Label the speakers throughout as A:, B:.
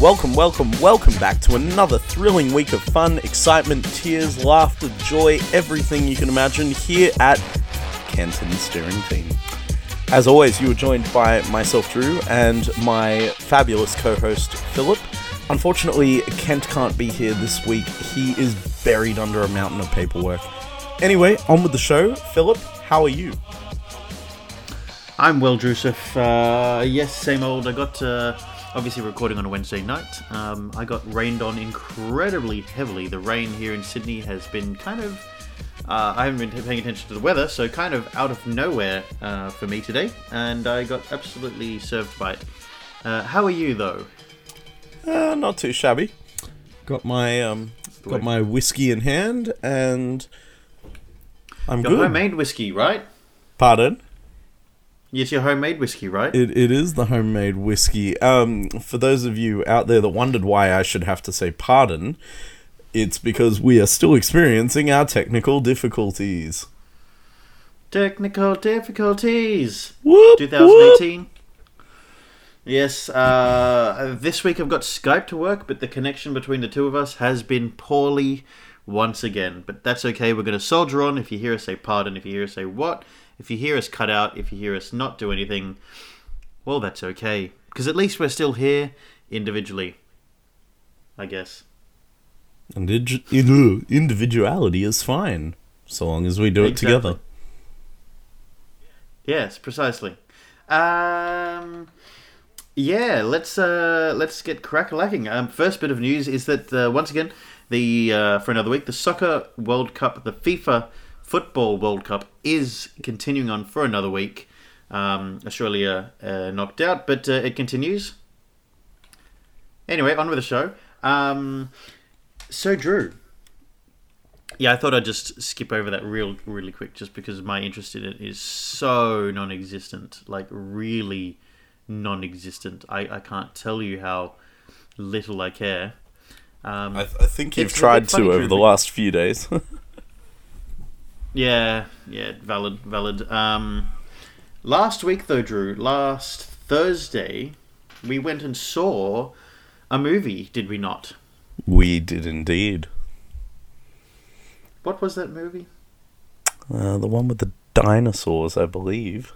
A: Welcome, welcome, welcome back to another thrilling week of fun, excitement, tears, laughter, joy, everything you can imagine here at Kenton's Steering Team. As always, you are joined by myself, Drew, and my fabulous co host, Philip. Unfortunately, Kent can't be here this week. He is buried under a mountain of paperwork. Anyway, on with the show. Philip, how are you?
B: I'm well, Joseph. Uh, yes, same old. I got uh, obviously recording on a Wednesday night. Um, I got rained on incredibly heavily. The rain here in Sydney has been kind of. Uh, I haven't been paying attention to the weather, so kind of out of nowhere uh, for me today, and I got absolutely served by it. Uh, how are you, though?
A: Uh, not too shabby. Got my um, got my whiskey in hand, and I'm
B: Your
A: good.
B: homemade whiskey, right?
A: Pardon?
B: Yes, your homemade whiskey, right?
A: It, it is the homemade whiskey. Um, for those of you out there that wondered why I should have to say pardon, it's because we are still experiencing our technical difficulties.
B: Technical difficulties.
A: Whoop, whoop.
B: 2018. Yes, uh, this week I've got Skype to work, but the connection between the two of us has been poorly once again. But that's okay, we're going to soldier on. If you hear us say pardon, if you hear us say what, if you hear us cut out, if you hear us not do anything, well, that's okay. Because at least we're still here individually, I guess.
A: Indig- individuality is fine, so long as we do it
B: Exactly.
A: together.
B: Yes, precisely. Um, yeah, let's uh, let's get crackalacking. Um, first bit of news is that uh, once again, the uh, for another week, the Soccer World Cup, the FIFA Football World Cup, is continuing on for another week. Um, Australia uh, knocked out, but uh, it continues. Anyway, on with the show. Um, so, Drew, yeah, I thought I'd just skip over that real, really quick, just because my interest in it is so non-existent, like really non-existent. I, I can't tell you how little I care. Um,
A: I, th- I think you've tried to over the last few days.
B: yeah, yeah, valid, valid. Um, last week though, Drew, last Thursday, we went and saw a movie, did we not?
A: we did indeed.
B: What was that movie?
A: Uh, the one with the dinosaurs, I believe.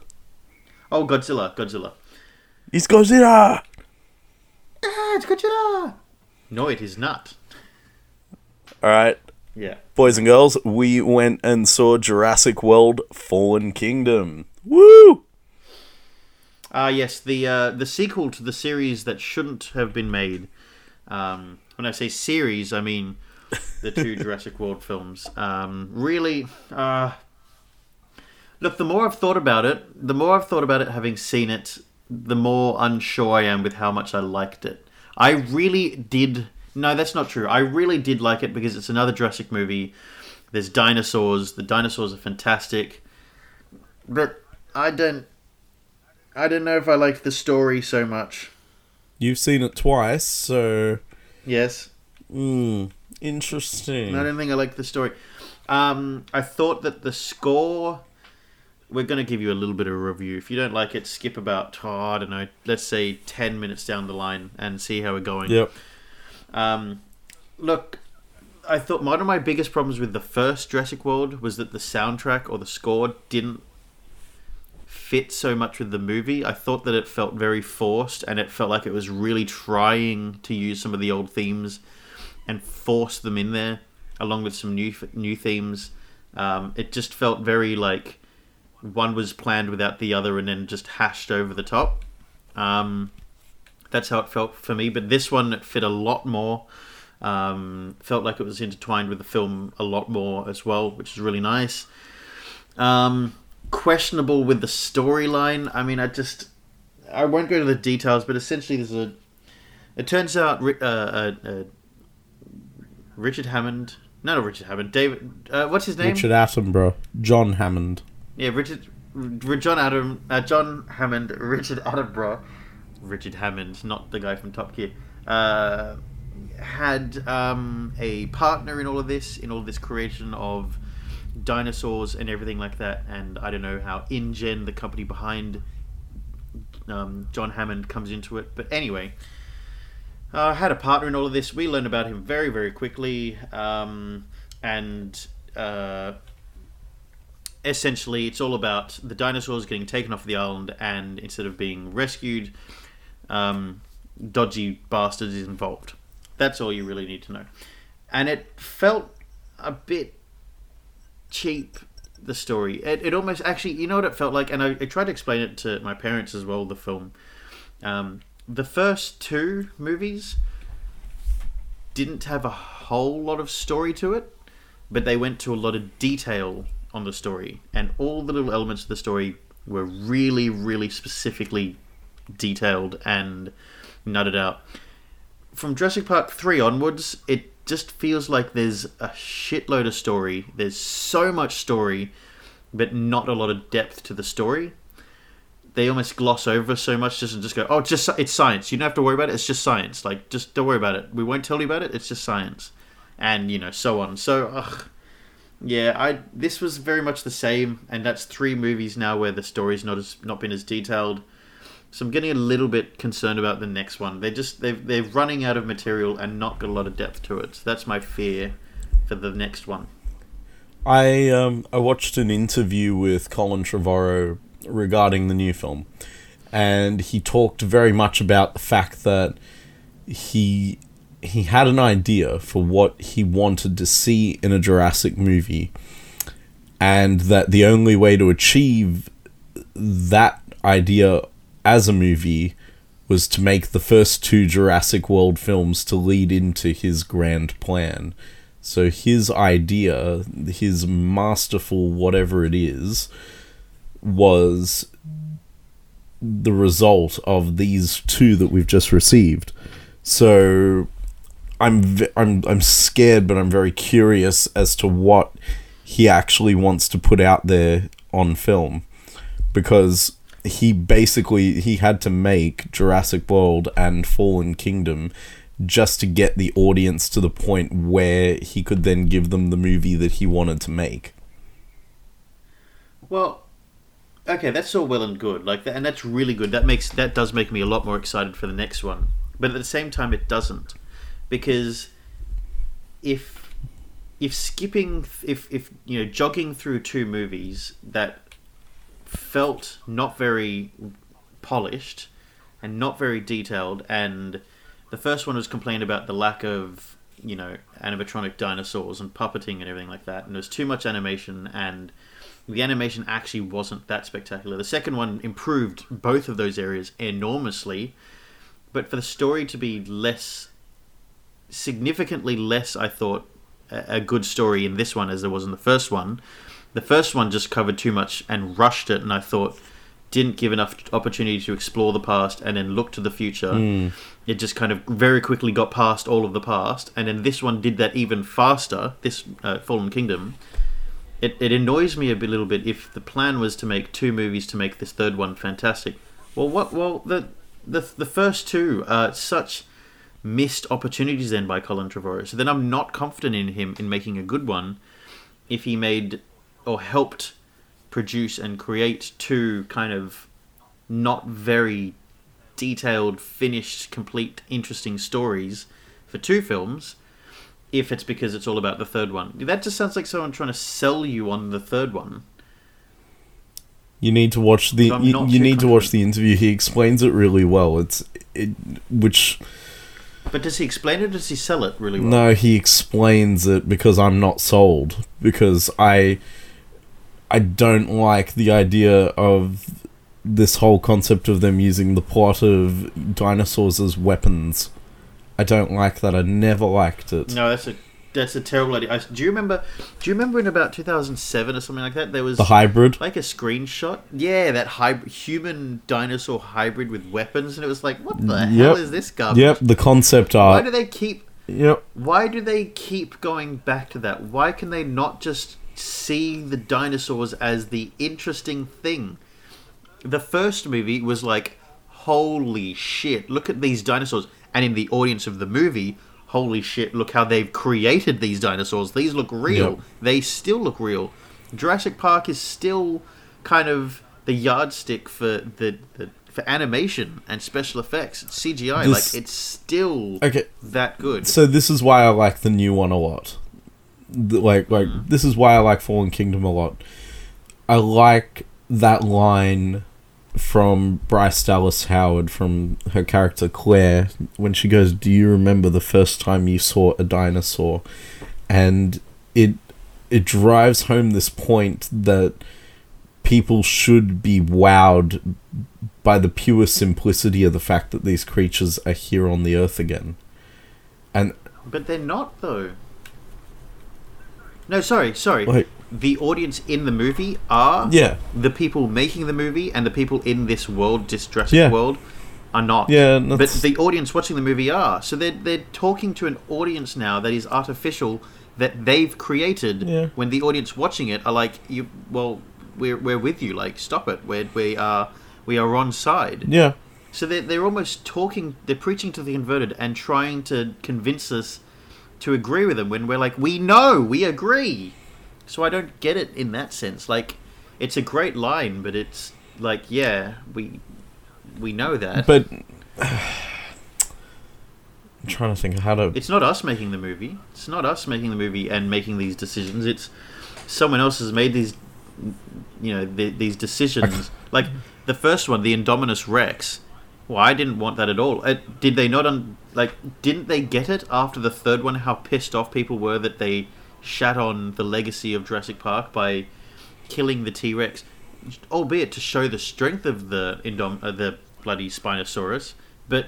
B: Oh, Godzilla, Godzilla.
A: He's Godzilla!
B: Ah, it's Godzilla. No, it is not.
A: Alright,
B: Yeah.
A: boys and girls, we went and saw Jurassic World Fallen Kingdom. Woo!
B: Ah, yes, the uh, the sequel to the series that shouldn't have been made. Um, when I say series, I mean the two Jurassic World films. Um, really, uh, look. The more I've thought about it, the more I've thought about it, having seen it, the more unsure I am with how much I liked it. I really did. No, that's not true. I really did like it because it's another Jurassic movie. There's dinosaurs. The dinosaurs are fantastic, but I don't. I don't know if I liked the story so much.
A: You've seen it twice, so.
B: Yes,
A: Hmm, interesting.
B: I don't think I like the story. Um, I thought that the score. We're going to give you a little bit of a review. If you don't like it, skip about oh, I don't know, let's say ten minutes down the line and see how we're going.
A: Yep.
B: Um, look, I thought one of my biggest problems with the first Jurassic World was that the soundtrack or the score didn't fit so much with the movie. I thought that it felt very forced and it felt like it was really trying to use some of the old themes and force them in there along with some new new themes. Um, it just felt very like one was planned without the other and then just hashed over the top. Um, that's how it felt for me. But this one it fit a lot more. Um, felt like it was intertwined with the film a lot more as well, which is really nice. Um, questionable with the storyline. I mean, I just I won't go into the details, but essentially, there's a. It turns out uh, uh, uh, Richard Hammond. No, not Richard Hammond. David. Uh, what's his name?
A: Richard Attenborough. John Hammond.
B: Yeah, Richard, John Adam, uh, John Hammond, Richard Attenborough, Richard Hammond, not the guy from Top Gear, uh, had um, a partner in all of this, in all of this creation of dinosaurs and everything like that. And I don't know how InGen, the company behind um, John Hammond, comes into it, but anyway, uh, had a partner in all of this. We learned about him very, very quickly, um, and uh, essentially, it's all about the dinosaurs getting taken off the island, and instead of being rescued, um, dodgy bastard is involved. That's all you really need to know. And it felt a bit cheap. The story, it, it almost actually, you know what it felt like, and I, I tried to explain it to my parents as well. The film, um, the first two movies didn't have a whole lot of story to it, but they went to a lot of detail on the story, and all the little elements of the story were really, really specifically detailed and nutted out. From Jurassic Park 3 onwards, it just feels like there's a shitload of story. There's so much story, but not a lot of depth to the story. They almost gloss over so much just and just go, oh, just it's science. You don't have to worry about it. It's just science. Like, just don't worry about it. We won't tell you about it. It's just science, and you know, so on. So, ugh, yeah, I this was very much the same, and that's three movies now where the story's not as not been as detailed. So I'm getting a little bit concerned about the next one. They just they they're running out of material and not got a lot of depth to it. So that's my fear for the next one.
A: I um I watched an interview with Colin Trevorrow regarding the new film, and he talked very much about the fact that he he had an idea for what he wanted to see in a Jurassic movie, and that the only way to achieve that idea as a movie was to make the first two Jurassic World films to lead into his grand plan. So his idea, his masterful whatever it is, was the result of these two that we've just received. So I'm I'm I'm scared, but I'm very curious as to what he actually wants to put out there on film, because he basically he had to make Jurassic World and Fallen Kingdom just to get the audience to the point where he could then give them the movie that he wanted to make.
B: Well, okay, that's all well and good. Like, that, and that's really good. That makes that does make me a lot more excited for the next one. But at the same time, it doesn't, because if if skipping if if you know jogging through two movies that felt not very polished and not very detailed and the first one was complained about the lack of you know animatronic dinosaurs and puppeting and everything like that and there's too much animation and the animation actually wasn't that spectacular. The second one improved both of those areas enormously but for the story to be less significantly less i thought a good story in this one as there was in the first one the first one just covered too much and rushed it and i thought didn't give enough opportunity to explore the past and then look to the future. It just kind of very quickly got past all of the past and then this one did that even faster this uh, fallen kingdom. It, it annoys me a bit, little bit if the plan was to make two movies to make this third one fantastic. Well what well the the, the first two are such missed opportunities then by Colin Trevorrow so then I'm not confident in him in making a good one if he made or helped produce and create two kind of not very detailed, finished, complete, interesting stories for two films. If it's because it's all about the third one, that just sounds like someone trying to sell you on the third one.
A: You need to watch the
B: So
A: you, you need to watch the interview. He explains it really well. It's it which
B: But does he explain it? or Does he sell it really well?
A: no, he explains it because I'm not sold because I I don't like the idea of this whole concept of them using the plot of dinosaurs as weapons. I don't like that. I never liked it.
B: No, that's a that's a terrible idea. I, do you remember? Do you remember in about 2007 or something like that? There was
A: The hybrid.
B: like a screenshot. Yeah, that hybrid, human dinosaur hybrid with weapons, and it was like, what the mm,
A: hell
B: is this garbage?
A: Yep, the concept
B: Why do they keep?
A: Yep.
B: Why do they keep going back to that? Why can they not just see the dinosaurs as the interesting thing? The first movie was like, holy shit! Look at these dinosaurs, and in the audience of the movie. Holy shit, look how they've created these dinosaurs. These look real.
A: Yep.
B: They still look real. Jurassic Park is still kind of the yardstick for the, the for animation and special effects, CGI,
A: This-
B: like it's still
A: Okay,
B: that good.
A: so this is why I like the new one a lot. The- like, like mm. this is why I like Fallen Kingdom a lot. I like that line from Bryce Dallas Howard from her character Claire when she goes, "Do you remember the first time you saw a dinosaur?" And it it drives home this point that people should be wowed by the pure simplicity of the fact that these creatures are here on the earth again. And
B: But they're not though. No, sorry, sorry.
A: like
B: The audience in the movie are
A: yeah,
B: the people making the movie, and the people in this world, this Jurassic
A: Yeah.
B: World, are not.
A: yeah,
B: But the audience watching the movie are. So they're they're talking to an audience now that is artificial that they've created.
A: Yeah.
B: When the audience watching it are like, you well, we're we're with you. Like, stop it. We're we are we are on side.
A: yeah.
B: So they're, they're almost talking, they're preaching to the converted and trying to convince us to agree with them when we're like, we know, we agree. So I don't get it in that sense. Like, it's a great line, but it's like, yeah, we we know that.
A: But I'm trying to think how to.
B: it's not us making the movie. It's not us making the movie and making these decisions. It's someone else has made these, you know, th these decisions. like the first one, the Indominus Rex. Well, I didn't want that at all. Uh, did they not un- like? Didn't they get it after the third one? How pissed off people were that they shat on the legacy of Jurassic Park by killing the T Rex, albeit to show the strength of the Indom- uh, the bloody Spinosaurus. But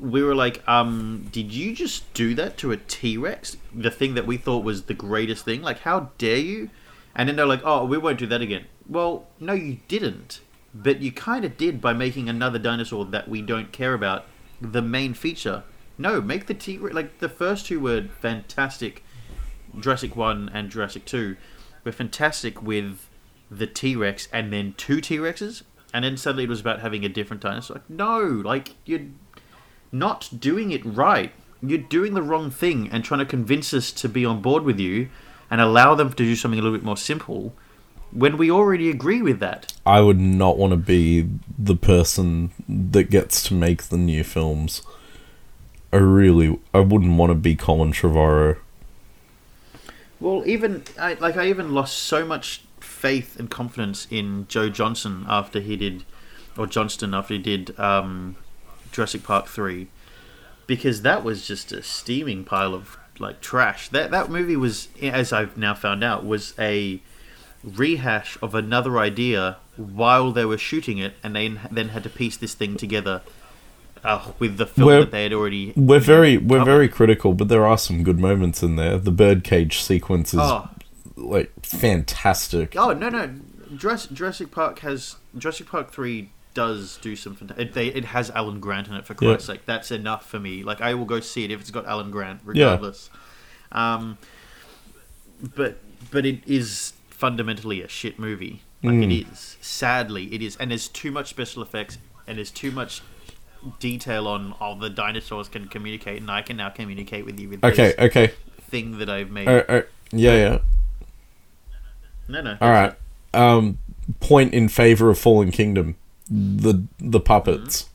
B: we were like, um, did you just do that to a T Rex? The thing that we thought was the greatest thing? Like, how dare you? And then they're like, oh, we won't do that again. Well, no, you didn't. But you kind of did by making another dinosaur that we don't care about the main feature. No, make the T. Like, the first two were fantastic. Jurassic 1 and Jurassic 2 were fantastic with the T Rex and then two T Rexes. And then suddenly it was about having a different dinosaur. Like, no, like, you're not doing it right. You're doing the wrong thing and trying to convince us to be on board with you and allow them to do something a little bit more simple when we already agree with that.
A: I would not want to be the person that gets to make the new films. I really, I wouldn't want to be Colin Trevorrow.
B: Well, even I, like I even lost so much faith and confidence in Joe Johnson after he did, or Johnston after he did um, Jurassic Park three, because that was just a steaming pile of like trash. That that movie was, as I've now found out, was a rehash of another idea while they were shooting it, and they then had to piece this thing together uh, with the film
A: We're-
B: that they had already.
A: We're very, we're
B: covered.
A: very critical, but there are some good moments in there. The birdcage sequence is
B: Oh,
A: like fantastic.
B: Oh no no, Jurassic, Park has Jurassic Park three does do some. fantastic. it, they, it has Alan Grant in it for Christ's sake. That's enough for me. Like I will go see it if it's got Alan Grant, regardless. Um, but but it is fundamentally a shit movie. Like
A: Mm.
B: it is. Sadly, it is, and there's too much special effects, and there's too much detail on all the dinosaurs can communicate, and I can now communicate with you with
A: Okay,
B: this
A: okay,
B: thing that I've made.
A: uh, uh, yeah, yeah.
B: no, no.
A: All right. Um, point in favor of Fallen Kingdom. The the puppets.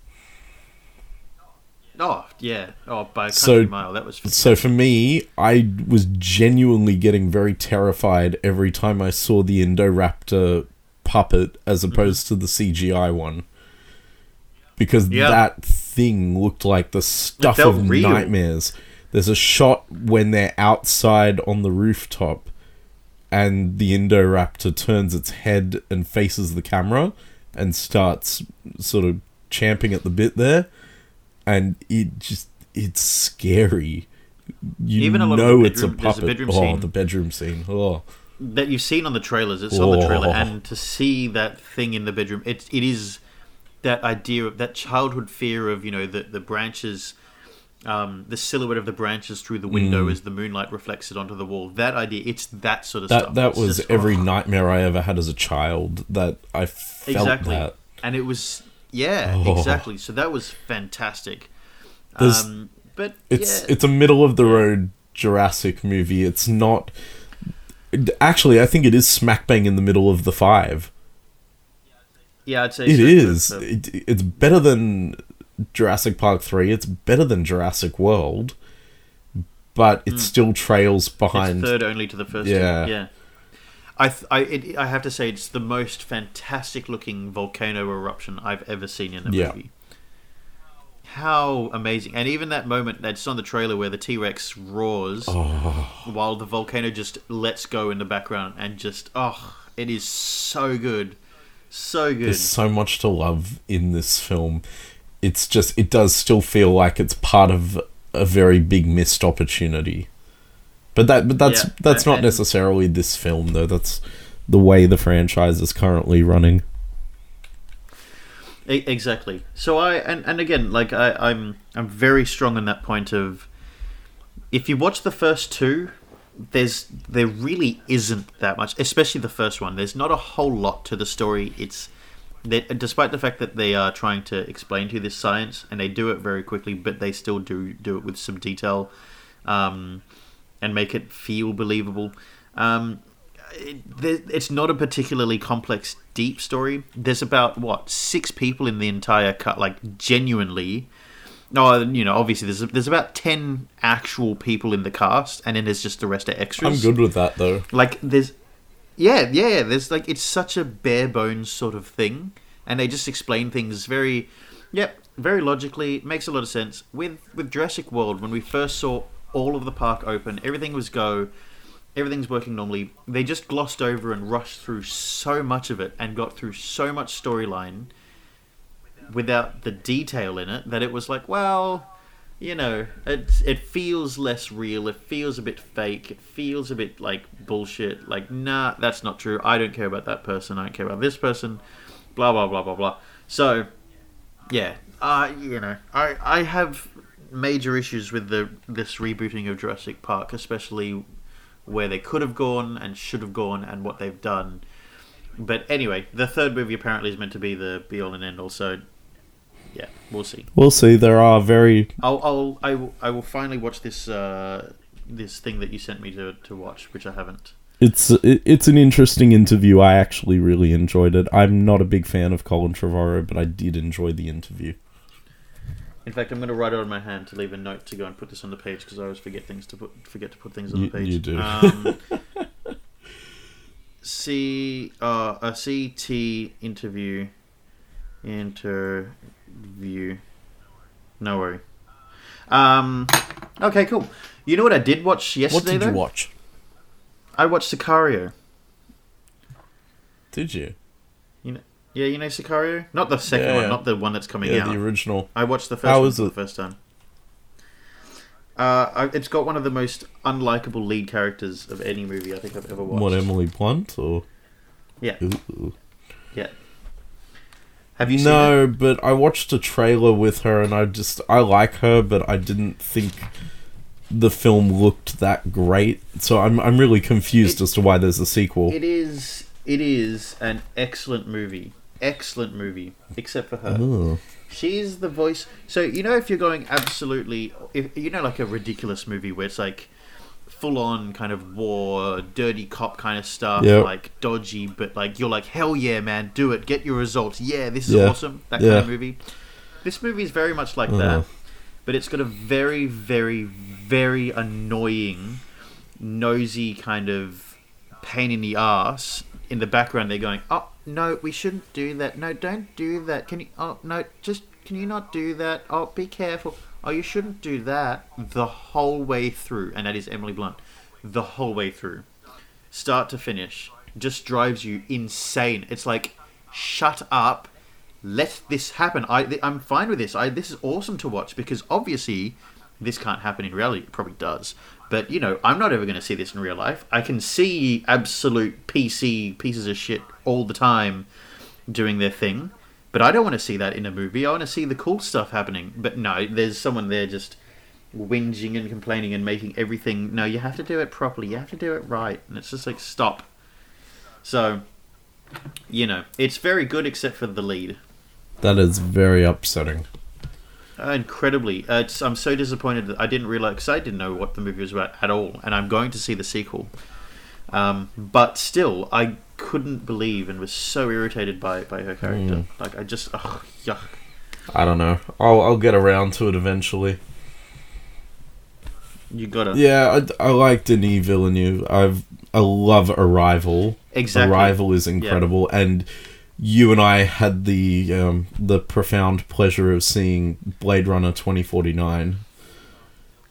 B: Oh yeah. Oh, by a country
A: So-
B: mile. That was.
A: So for me, I was genuinely getting very terrified every time I saw the Indoraptor puppet as
B: Mm-hmm.
A: opposed to the CGI one. Because
B: Yeah.
A: that thing looked like the stuff of
B: real.
A: nightmares. There's a shot when they're outside on the rooftop and the Indoraptor turns its head and faces the camera and starts sort of champing at the bit there and it just it's scary. You
B: Even a lot of
A: know
B: the
A: it's a
B: bedroom- there's a
A: puppet.
B: bedroom
A: oh,
B: scene.
A: the bedroom scene. Oh,
B: that you've seen on the trailers. It's on the trailer,
A: Oh.
B: and to see that thing in the bedroom, it it is that idea of that childhood fear of you know the the branches, um, the silhouette of the branches through the window as the moonlight reflects it onto the wall. That idea, it's that sort of
A: Mm. that
B: stuff.
A: that
B: It's
A: was
B: just-
A: every
B: oh,
A: nightmare I ever had as a child. That I felt
B: exactly,
A: that.
B: and it was yeah,
A: Oh.
B: exactly. So that was fantastic.
A: There's-
B: Um, but
A: It's
B: yeah,
A: it's a middle of the road Jurassic movie. It's not. Actually, I think it is smack bang in the middle of the five.
B: Yeah, I'd say
A: It
B: so.
A: is.
B: So-
A: It, it's better than Jurassic Park 3. It's better than Jurassic World. But it still trails behind.
B: It's third only to the first.
A: Yeah.
B: two. yeah. I th- I it, I have to say it's the most fantastic looking volcano eruption I've ever seen in a
A: Yeah.
B: movie. How amazing! And even that moment that's on the trailer where the T Rex roars
A: Oh.
B: while the volcano just lets go in the background, and just oh, it is so good, so good.
A: There's so much to love in this film. It's just, it does still feel like it's part of a very big missed opportunity. But that, but that's
B: Yeah,
A: that's not necessarily this film though. That's the way the franchise is currently running.
B: Exactly. So I and, and again, like I, I'm I'm very strong on that point of if you watch the first two, there's there really isn't that much, especially the first one. There's not a whole lot to the story. It's that despite the fact that they are trying to explain to you this science and they do it very quickly, but they still do do it with some detail, um, and make it feel believable. Um, it, it's not a particularly complex, deep story. There's about what six people in the entire cut, like genuinely. No, you know, obviously there's there's about ten actual people in the cast, and then there's just the rest of extras.
A: I'm good with that though.
B: Like there's, yeah, yeah, yeah, there's like it's such a bare bones sort of thing, and they just explain things very, yep, very logically. Makes a lot of sense. With with Jurassic World, when we first saw all of the park open, everything was go, everything's working normally. They just glossed over and rushed through so much of it and got through so much storyline without the detail in it that it was like, well, you know, it it feels less real. It feels a bit fake. It feels a bit like bullshit. Like, nah, that's not true. I don't care about that person. I don't care about this person. Blah blah blah blah blah. So, yeah, uh, you know, I I have major issues with the this rebooting of Jurassic Park, especially where they could have gone and should have gone and what they've done. But anyway, the third movie apparently is meant to be the be all and end all. So, yeah, we'll see.
A: We'll see. There are very
B: I'll, I'll I will I will finally watch this uh, this thing that you sent me to, to watch, which I haven't.
A: It's it's an interesting interview. I actually really enjoyed it. I'm not a big fan of Colin Trevorrow, but I did enjoy the interview.
B: In fact, I'm going to write it on my hand to leave a note to go and put this on the page because I always forget things to put forget to put things on
A: You-
B: the page.
A: you do.
B: Um, C uh, a CT interview interview. No worry. Um. Okay, cool. You know what I did watch yesterday?
A: What did you
B: though?
A: watch?
B: I watched Sicario.
A: Did you?
B: Yeah, you know Sicario. Not the second
A: Yeah,
B: one, not the one that's coming
A: Yeah,
B: out.
A: the original.
B: I watched the first
A: How
B: one for the
A: it?
B: first time. Uh, I, it's got one of the most unlikable lead characters of any movie I think I've ever watched.
A: What Emily Blunt or?
B: Yeah,
A: Ooh.
B: yeah. Have you seen
A: No, but I watched a trailer with her, and I just I like her, but I didn't think the film looked that great. So I'm I'm really confused
B: It-
A: as to why there's a sequel.
B: It is. It is an excellent movie. Excellent movie, except for her.
A: Oh.
B: She's the voice. So you know, if you're going absolutely, if you know, like a ridiculous movie where it's like full on kind of war, dirty cop kind of stuff,
A: Yep.
B: like dodgy, but like you're like, hell yeah, man, do it, get your results. Yeah, this is
A: Yeah.
B: awesome. That kind
A: Yeah.
B: of movie. This movie is very much like
A: Uh-huh.
B: that, but it's got a very, very, very annoying, nosy kind of pain in the ass in the background. They're going, oh no, we shouldn't do that. No, don't do that. Can you? Oh no, just can you not do that? Oh, be careful. Oh, you shouldn't do that. The whole way through, and that is Emily Blunt. The whole way through, start to finish, just drives you insane. It's like, shut up. Let this happen. I, I'm fine with this. I, this is awesome to watch because obviously this can't happen in reality. It probably does. But, you know, I'm not ever going to see this in real life. I can see absolute PC pieces of shit all the time doing their thing. But I don't want to see that in a movie. I want to see the cool stuff happening. But no, there's someone there just whinging and complaining and making everything. No, you have to do it properly. You have to do it right. And it's just like, stop. So, you know, it's very good except for the lead.
A: That is very upsetting.
B: Uh, incredibly. Uh, I'm so disappointed that I didn't realize because I didn't know what the movie was about at all, and I'm going to see the sequel. Um, but still, I couldn't believe and was so irritated by, by her character.
A: Mm.
B: Like I just, ugh, yuck.
A: I don't know. I'll I'll get around to it eventually.
B: You gotta
A: Yeah, I, I like Denis Villeneuve. I've I love Arrival.
B: exactly.
A: Arrival is incredible, and you and I had the um, the profound pleasure of seeing Blade Runner twenty forty nine.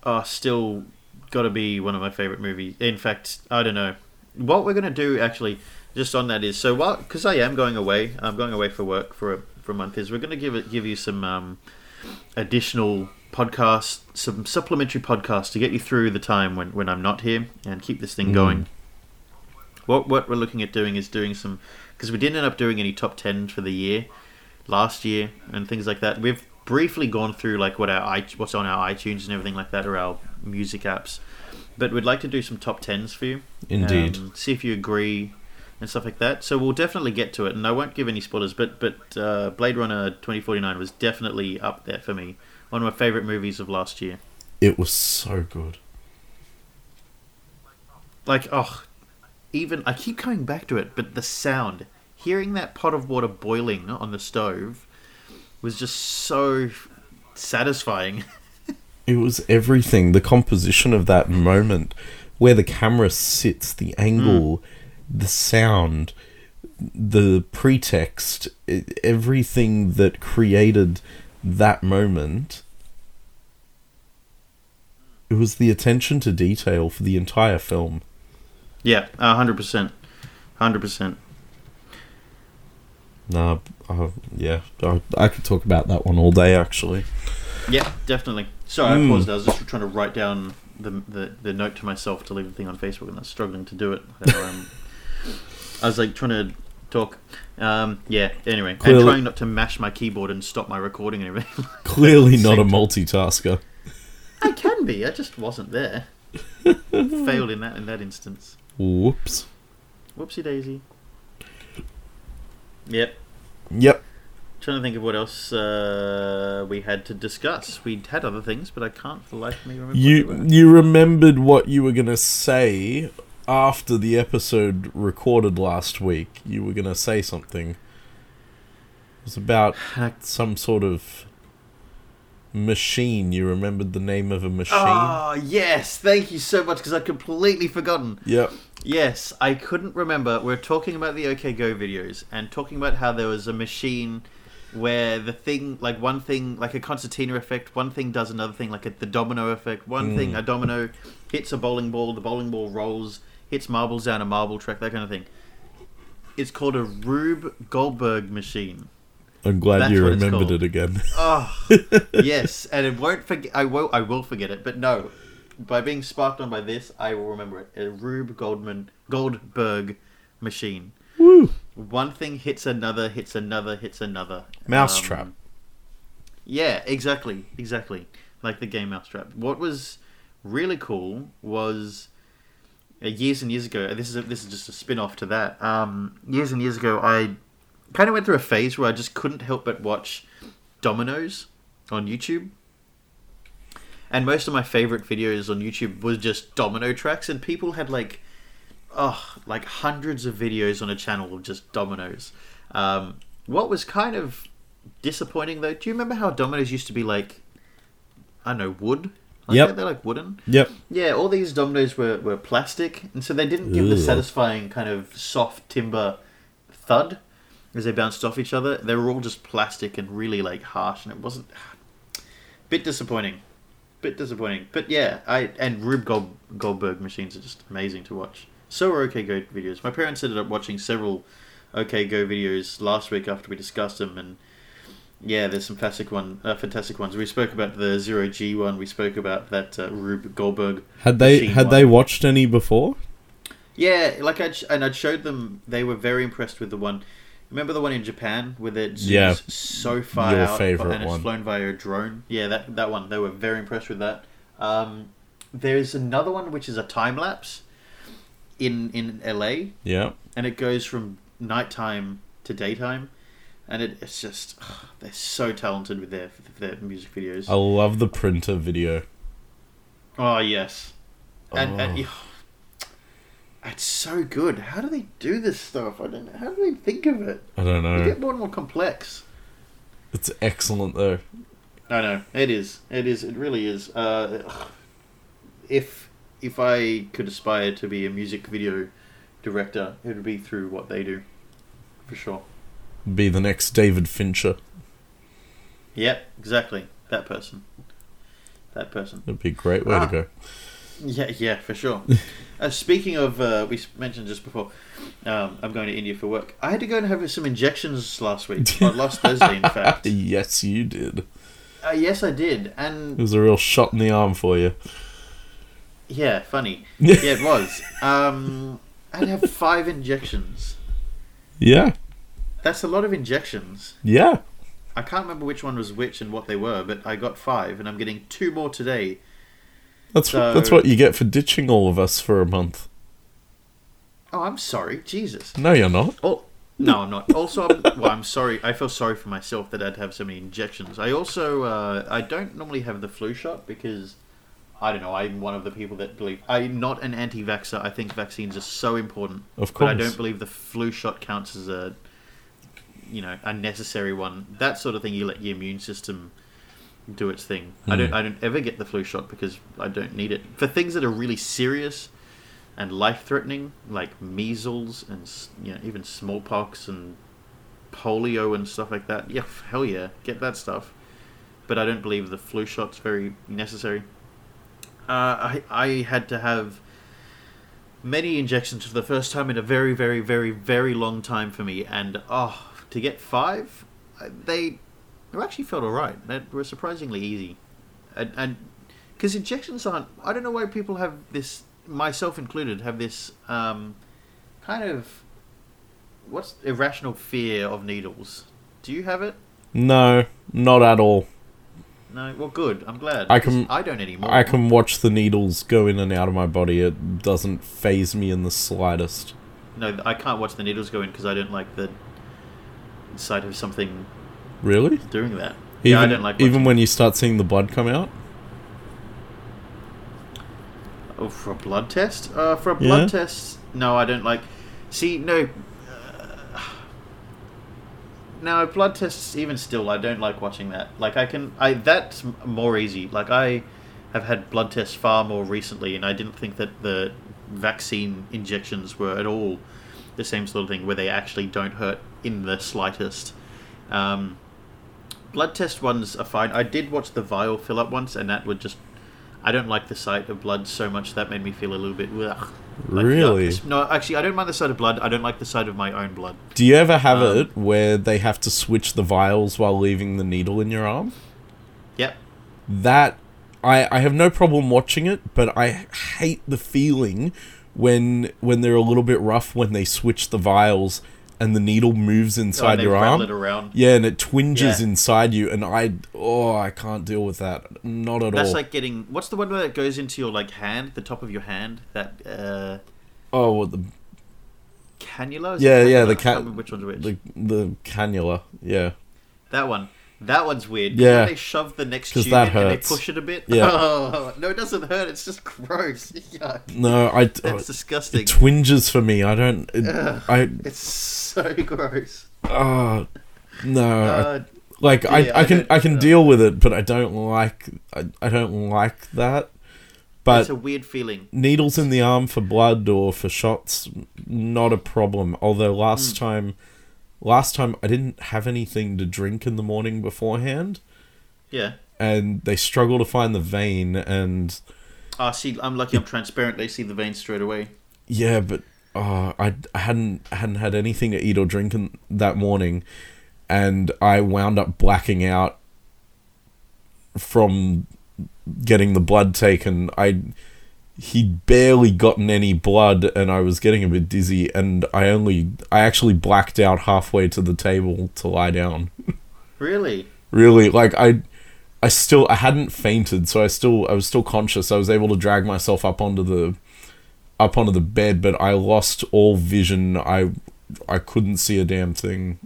B: Oh, still gotta be one of my favorite movies. In fact, I don't know what we're gonna do. Actually, just on that is so while because I am going away. I'm going away for work for a for a month. Is we're gonna give it give you some um, additional podcasts, some supplementary podcasts to get you through the time when, when I'm not here and keep this thing
A: Mm.
B: going. What what we're looking at doing is doing some because we didn't end up doing any top ten for the year last year and things like that. We've briefly gone through like what our what's on our iTunes and everything like that or our music apps, but we'd like to do some top tens for you.
A: Indeed.
B: Um, see if you agree and stuff like that. So we'll definitely get to it, and I won't give any spoilers. But but uh, Blade Runner twenty forty nine was definitely up there for me. One of my favorite movies of last year.
A: It was so good.
B: Like oh, even I keep coming back to it, but the sound, hearing that pot of water boiling on the stove, was just so satisfying.
A: It was everything. The composition of that moment, where the camera sits, the angle, the sound, the pretext, everything that created that moment. It was the attention to detail for the entire film.
B: yeah, hundred percent, hundred percent.
A: Nah, uh, yeah, I, I could talk about that one all day, actually.
B: Yeah, definitely. Sorry, I
A: Mm.
B: paused. I was just trying to write down the, the the note to myself to leave the thing on Facebook, and I was struggling to do it. Um, I was like trying to talk. Um, yeah. Anyway,
A: Clearly-
B: and trying not to mash my keyboard and stop my recording and everything.
A: Clearly not a multitasker.
B: I can be. I just wasn't there. Failed in that in that instance.
A: Whoops.
B: Whoopsie daisy. Yep.
A: Yep.
B: Trying to think of what else uh, we had to discuss. We'd had other things, but I can't for the life of me remember. what
A: You
B: were.
A: you remembered what you were gonna say after the episode recorded last week. You were gonna say something. It was about some sort of machine. You remembered the name of a machine?
B: Oh, yes. Thank you so much because I'd completely forgotten.
A: Yep.
B: Yes, I couldn't remember. We are talking about the OK Go videos and talking about how there was a machine where the thing, like one thing, like a concertina effect, one thing does another thing, like a, the domino effect. One thing, mm. a domino hits a bowling ball, the bowling ball rolls, hits marbles down a marble track, that kind of thing. It's called a Rube Goldberg machine.
A: I'm glad
B: That's
A: you remembered it again.
B: Oh, yes, and it won't forget. I will. I will forget it, but no. By being sparked on by this, I will remember it. A Rube Goldman Goldberg machine.
A: Woo!
B: One thing hits another, hits another, hits another.
A: Mousetrap.
B: Um, yeah, exactly, exactly. Like the game Mousetrap. What was really cool was years and years ago. This is a, this is just a spin off to that. Um, years and years ago, I kind of went through a phase where I just couldn't help but watch Dominoes on YouTube. And most of my favorite videos on YouTube was just domino tracks, and people had like, oh, like hundreds of videos on a channel of just dominoes. Um, what was kind of disappointing though, do you remember how dominoes used to be like, I don't know, wood?
A: Yep.
B: They're like wooden.
A: Yep.
B: Yeah, all these dominoes were, were plastic, and so they didn't give the satisfying kind of soft timber thud as they bounced off each other. They were all just plastic and really like harsh, and it wasn't. Bit disappointing, bit disappointing. But yeah, I and Rube Gold, Goldberg machines are just amazing to watch. So are OK Go videos. My parents ended up watching several OK Go videos last week after we discussed them, and yeah, there's some fantastic one, uh, fantastic ones. We spoke about the zero G one. We spoke about that uh, Rube Goldberg.
A: Had they had
B: one.
A: they watched any before?
B: Yeah, like I and I'd showed them. They were very impressed with the one. Remember the one in Japan with it zooms
A: Yeah.
B: so far
A: Your
B: out
A: favourite
B: and it's
A: one.
B: flown via a drone? Yeah, that that one. They were very impressed with that. Um, there's another one which is a time lapse in in LA,
A: Yeah.
B: and it goes from nighttime to daytime, and it, it's just they're so talented with their their music videos.
A: I love the printer video.
B: Oh yes, and, and
A: Oh.
B: It's so good. How do they do this stuff? I don't. How do they think of it?
A: I don't
B: They
A: know.
B: get more and more complex.
A: It's excellent though.
B: I know it is. It is. It really is. Uh, if if I could aspire to be a music video director, it would be through what they do, for sure.
A: Be the next David Fincher.
B: Yep, exactly. That person. That person.
A: That'd be a great way
B: Ah.
A: to go.
B: Yeah, yeah, for sure. uh, speaking of, uh, we mentioned just before, um, I'm going to India for work. I had to go and have some injections last week, or last Thursday, in fact.
A: yes, you did.
B: Uh, yes, I did, and It
A: was a real shot in the arm for you.
B: yeah, funny. Yeah, it was. Um, I had to have five injections.
A: Yeah,
B: That's a lot of injections.
A: yeah.
B: I can't remember which one was which and what they were, but I got five, and I'm getting two more today.
A: That's
B: So-
A: that's what you get for ditching all of us for a month.
B: Oh, I'm sorry, Jesus.
A: No, you're not.
B: Oh, no, I'm not. Also, I'm, well, I'm sorry. I feel sorry for myself that I'd have so many injections. I also, uh, I don't normally have the flu shot because I don't know. I'm one of the people that believe I'm not an anti-vaxxer. I think vaccines are so important,
A: Of course,
B: but I don't believe the flu shot counts as a, you know, a necessary one. That sort of thing. You let your immune system do its thing. I don't.
A: Hmm.
B: I don't ever get the flu shot because I don't need it for things that are really serious and life-threatening, like measles and you know even smallpox and polio and stuff like that. Yeah, hell yeah, get that stuff. But I don't believe the flu shot's very necessary. Uh, I I had to have many injections for the first time in a very very very very long time for me, and oh, to get five, uh, they they actually felt alright. They were surprisingly easy, and and because injections aren't. I don't know why people have this, myself included, have this um, kind of what's irrational fear of needles. Do you have it?
A: No, not at all.
B: No. Well, good. I'm glad.
A: I can-
B: I don't anymore.
A: I can watch the needles go in and out of my body. It doesn't phase me in the slightest.
B: No, I can't watch the needles go in because I don't like the sight of something
A: Really?
B: doing that.
A: Even,
B: yeah, I don't like
A: even when you start seeing the blood come out.
B: Oh, for a blood test? Uh, for a blood
A: Yeah.
B: test, no, I don't like. See, no. Uh, no, blood tests. Even still, I don't like watching that. Like, I can. I that's more easy. Like, I have had blood tests far more recently, and I didn't think that the vaccine injections were at all the same sort of thing, where they actually don't hurt in the slightest. Um, blood test ones are fine. I did watch the vial fill up once, and that would just. I don't like the sight of blood so much that made me feel a little bit. Ugh, like,
A: Really?
B: yuck. No, actually, I don't mind the sight of blood. I don't like the sight of my own blood.
A: Do you ever have
B: Um,
A: it where they have to switch the vials while leaving the needle in your arm?
B: Yep.
A: That I I have no problem watching it, but I hate the feeling when when they're a little bit rough when they switch the vials and the needle moves
B: Oh,
A: inside
B: and
A: your arm. Yeah, and it twinges
B: Yeah.
A: inside you, and I oh I can't deal with that. Not at
B: That's
A: all.
B: That's like getting. What's the one where it goes into your like hand, the top of your hand? That uh,
A: oh what the
B: cannula.
A: Yeah yeah
B: cannula?
A: the
B: I can't remember which one's which.
A: the the cannula yeah
B: That one. That one's weird.
A: Yeah.
B: They shove the next tube
A: that
B: in and they push it a bit.
A: Yeah.
B: Oh, no, it doesn't hurt. It's just gross. Yuck.
A: no I
B: That's
A: oh,
B: disgusting.
A: it twinges for me. I don't it,
B: Ugh.
A: I
B: It's so gross.
A: oh no I,
B: Uh,
A: like I,
B: yeah,
A: I
B: I
A: can
B: don't-
A: I can
B: uh,
A: deal with it, but I don't like I, I don't like that. But
B: it's a weird feeling.
A: needles in the arm for blood or for shots not a problem although last
B: Mm.
A: time last time i didn't have anything to drink in the morning beforehand
B: Yeah.
A: and they struggle to find the vein and
B: Ah, see, I'm lucky. I'm transparent. They see the vein straight away.
A: yeah but uh, I, I hadn't hadn't had anything to eat or drink in, that morning and i wound up blacking out from getting the blood taken i he'd barely gotten any blood and I was getting a bit dizzy and I only I actually blacked out halfway to the table to lie down.
B: Really?
A: Really, like I I still I hadn't fainted, so I still I was still conscious. I was able to drag myself up onto the up onto the bed, but I lost all vision. I I couldn't see a damn thing.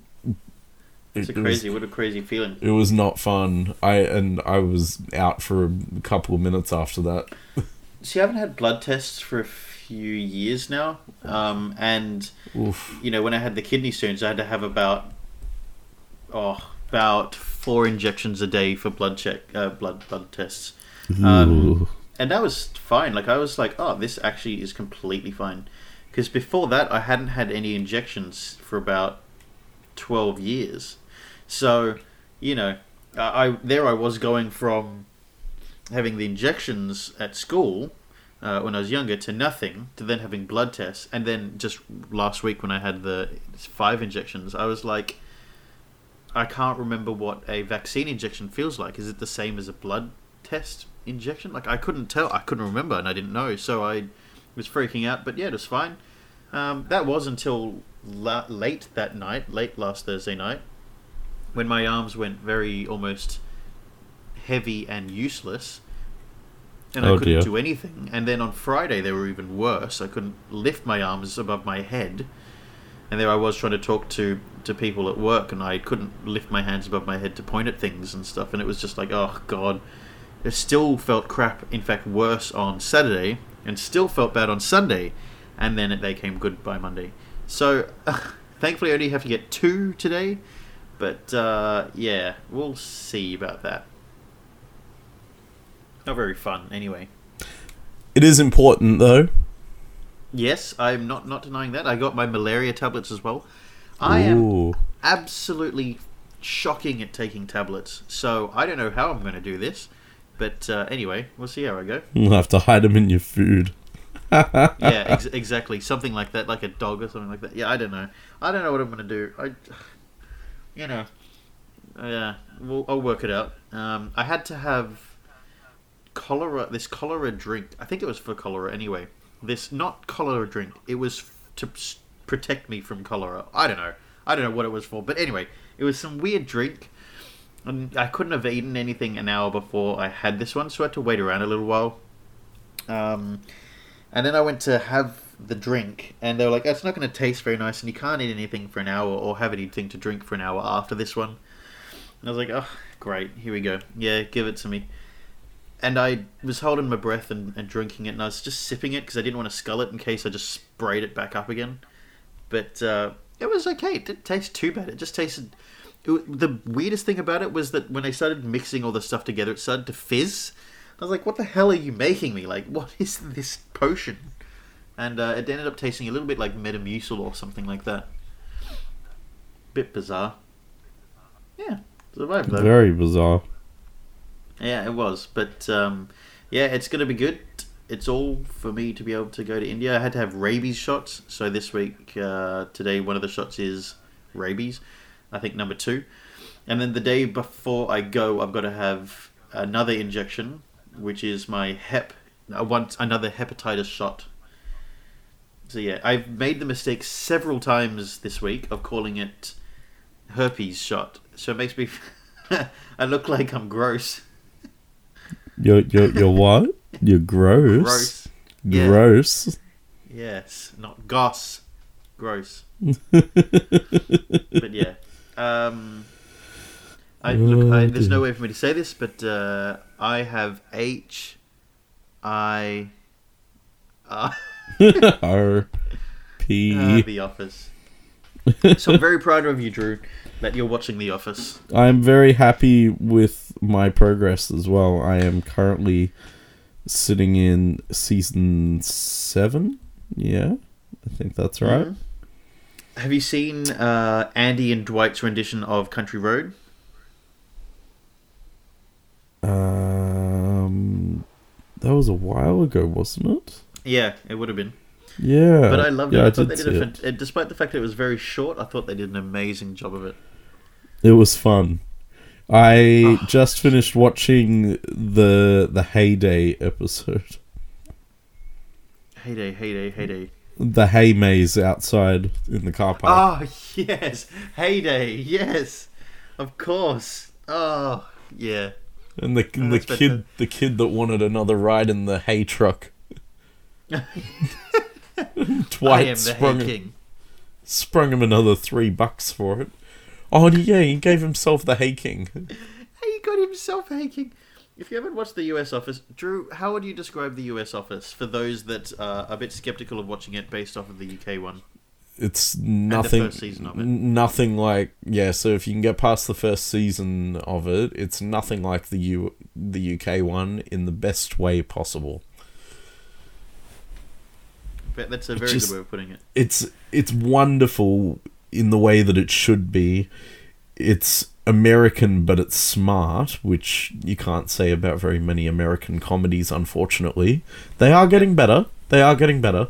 B: It's a
A: It was-
B: crazy. What a crazy feeling.
A: it was not fun. I and I was out for a couple of minutes after that.
B: See, I haven't had blood tests for a few years now. Um, and
A: Oof.
B: you know, when I had the kidney stones, I had to have about oh about four injections a day for blood check, uh, blood blood tests. Um, and that was fine. Like I was like, oh, this actually is completely fine. Because before that, I hadn't had any injections for about twelve years. So, you know, I, I there I was going from having the injections at school uh, when I was younger to nothing to then having blood tests, and then just last week when I had the five injections, I was like, I can't remember what a vaccine injection feels like. Is it the same as a blood test injection? Like I couldn't tell. I couldn't remember, and I didn't know, so I was freaking out. But yeah, it was fine. Um, that was until la- late that night, late last Thursday night, when my arms went very almost heavy and useless, and
A: Oh,
B: I couldn't
A: dear.
B: do anything. And then on Friday they were even worse. I couldn't lift my arms above my head, and there I was trying to talk to to people at work, and I couldn't lift my hands above my head to point at things and stuff. And it was just like, oh god, it still felt crap. In fact, worse on Saturday, and still felt bad on Sunday, and then they came good by Monday. So thankfully, I only have to get two today. But uh, yeah, we'll see about that. Not very fun, anyway.
A: It is important though.
B: Yes, I'm not not denying that. I got my malaria tablets as well. I am absolutely shocking at taking tablets, so I don't know how I'm going to do this. But uh, anyway, we'll see how I go.
A: You'll have to hide them in your food.
B: Yeah, ex- exactly, something like that, like a dog or something like that. Yeah, I don't know. I don't know what I'm going to do. I, you know, yeah, we'll, I'll work it out. Um, I had to have cholera. This cholera drink. I think it was for cholera anyway. This not cholera drink. It was to protect me from cholera. I don't know. I don't know what it was for. But anyway, it was some weird drink. And I couldn't have eaten anything an hour before I had this one, so I had to wait around a little while. Um, and then I went to have the drink, and they were like, "It's not going to taste very nice, and you can't eat anything for an hour or have anything to drink for an hour after this one." And I was like, "Oh, great, here we go. Yeah, give it to me." And I was holding my breath and, and drinking it, and I was just sipping it because I didn't want to scull it in case I just sprayed it back up again. But uh, it was okay. It didn't taste too bad. It just tasted. It, the weirdest thing about it was that when I started mixing all the stuff together, it started to fizz. I was like, "What the hell are you making me? Like, what is this potion?" And uh, it ended up tasting a little bit like Metamucil or something like that. Bit bizarre. Yeah, survived though.
A: Very bizarre.
B: Yeah, it was. But um, yeah, it's going to be good. It's all for me to be able to go to India. I had to have rabies shots. So this week, uh, today, one of the shots is rabies. I think number two. And then the day before I go, I've got to have another injection, which is my hep. I want another hepatitis shot. So yeah, I've made the mistake several times this week of calling it herpes shot. So it makes me. I look like I'm gross.
A: You're you're you're what? You're gross.
B: Gross. Yeah.
A: Gross.
B: Yes, not goss. Gross. but yeah. Um, I, look, I, there's no way for me to say this, but uh, I have H. I. Uh,
A: R P.
B: uh, the Office. so I'm very proud of you, Drew, that you're watching The Office.
A: I'm very happy with my progress as well. I am currently sitting in season seven. Yeah, I think that's right.
B: Mhm. Have you seen uh, Andy and Dwight's rendition of Country Road?
A: Um, that was a while ago, wasn't it?
B: Yeah, it would have been.
A: Yeah,
B: But I loved
A: yeah,
B: it. I,
A: I
B: thought they
A: did
B: a,
A: it.
B: uh, despite the fact that it was very short, I thought they did an amazing job of it.
A: It was fun. I
B: Ah.
A: just finished watching the the Heyday episode.
B: Heyday, heyday, heyday.
A: The hay maze outside in the car park.
B: Oh yes, heyday, yes, of course. Oh yeah,
A: and the, and the kid
B: better.
A: the kid that wanted another ride in the hay truck.
B: I am the
A: sprung,
B: Hey King.
A: sprung him another three bucks for it. Oh yeah, he gave himself the haking.
B: he got himself haking. If you haven't watched the U.S. Office, Drew, how would you describe the U.S. Office for those that are a bit skeptical of watching it based off of the U.K. one?
A: It's nothing.
B: It.
A: Nothing like yeah. So if you can get past the first season of it, it's nothing like the U the UK one in the best way possible.
B: But that's a very
A: just,
B: good way of putting it.
A: It's it's wonderful in the way that it should be. It's American, but it's smart, which you can't say about very many American comedies, unfortunately. They are getting better. They are getting better.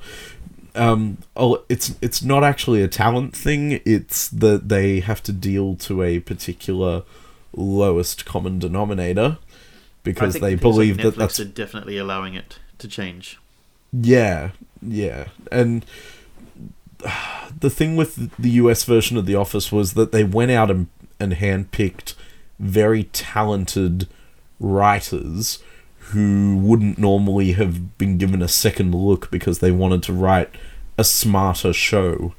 A: Um, oh, it's it's not actually a talent thing. It's that they have to deal to a particular lowest common denominator because they believe that
B: Netflix
A: that's
B: definitely allowing it to change.
A: Yeah, yeah, and the thing with the US version of The Office was that they went out and, and handpicked very talented writers who wouldn't normally have been given a second look because they wanted to write a smarter show.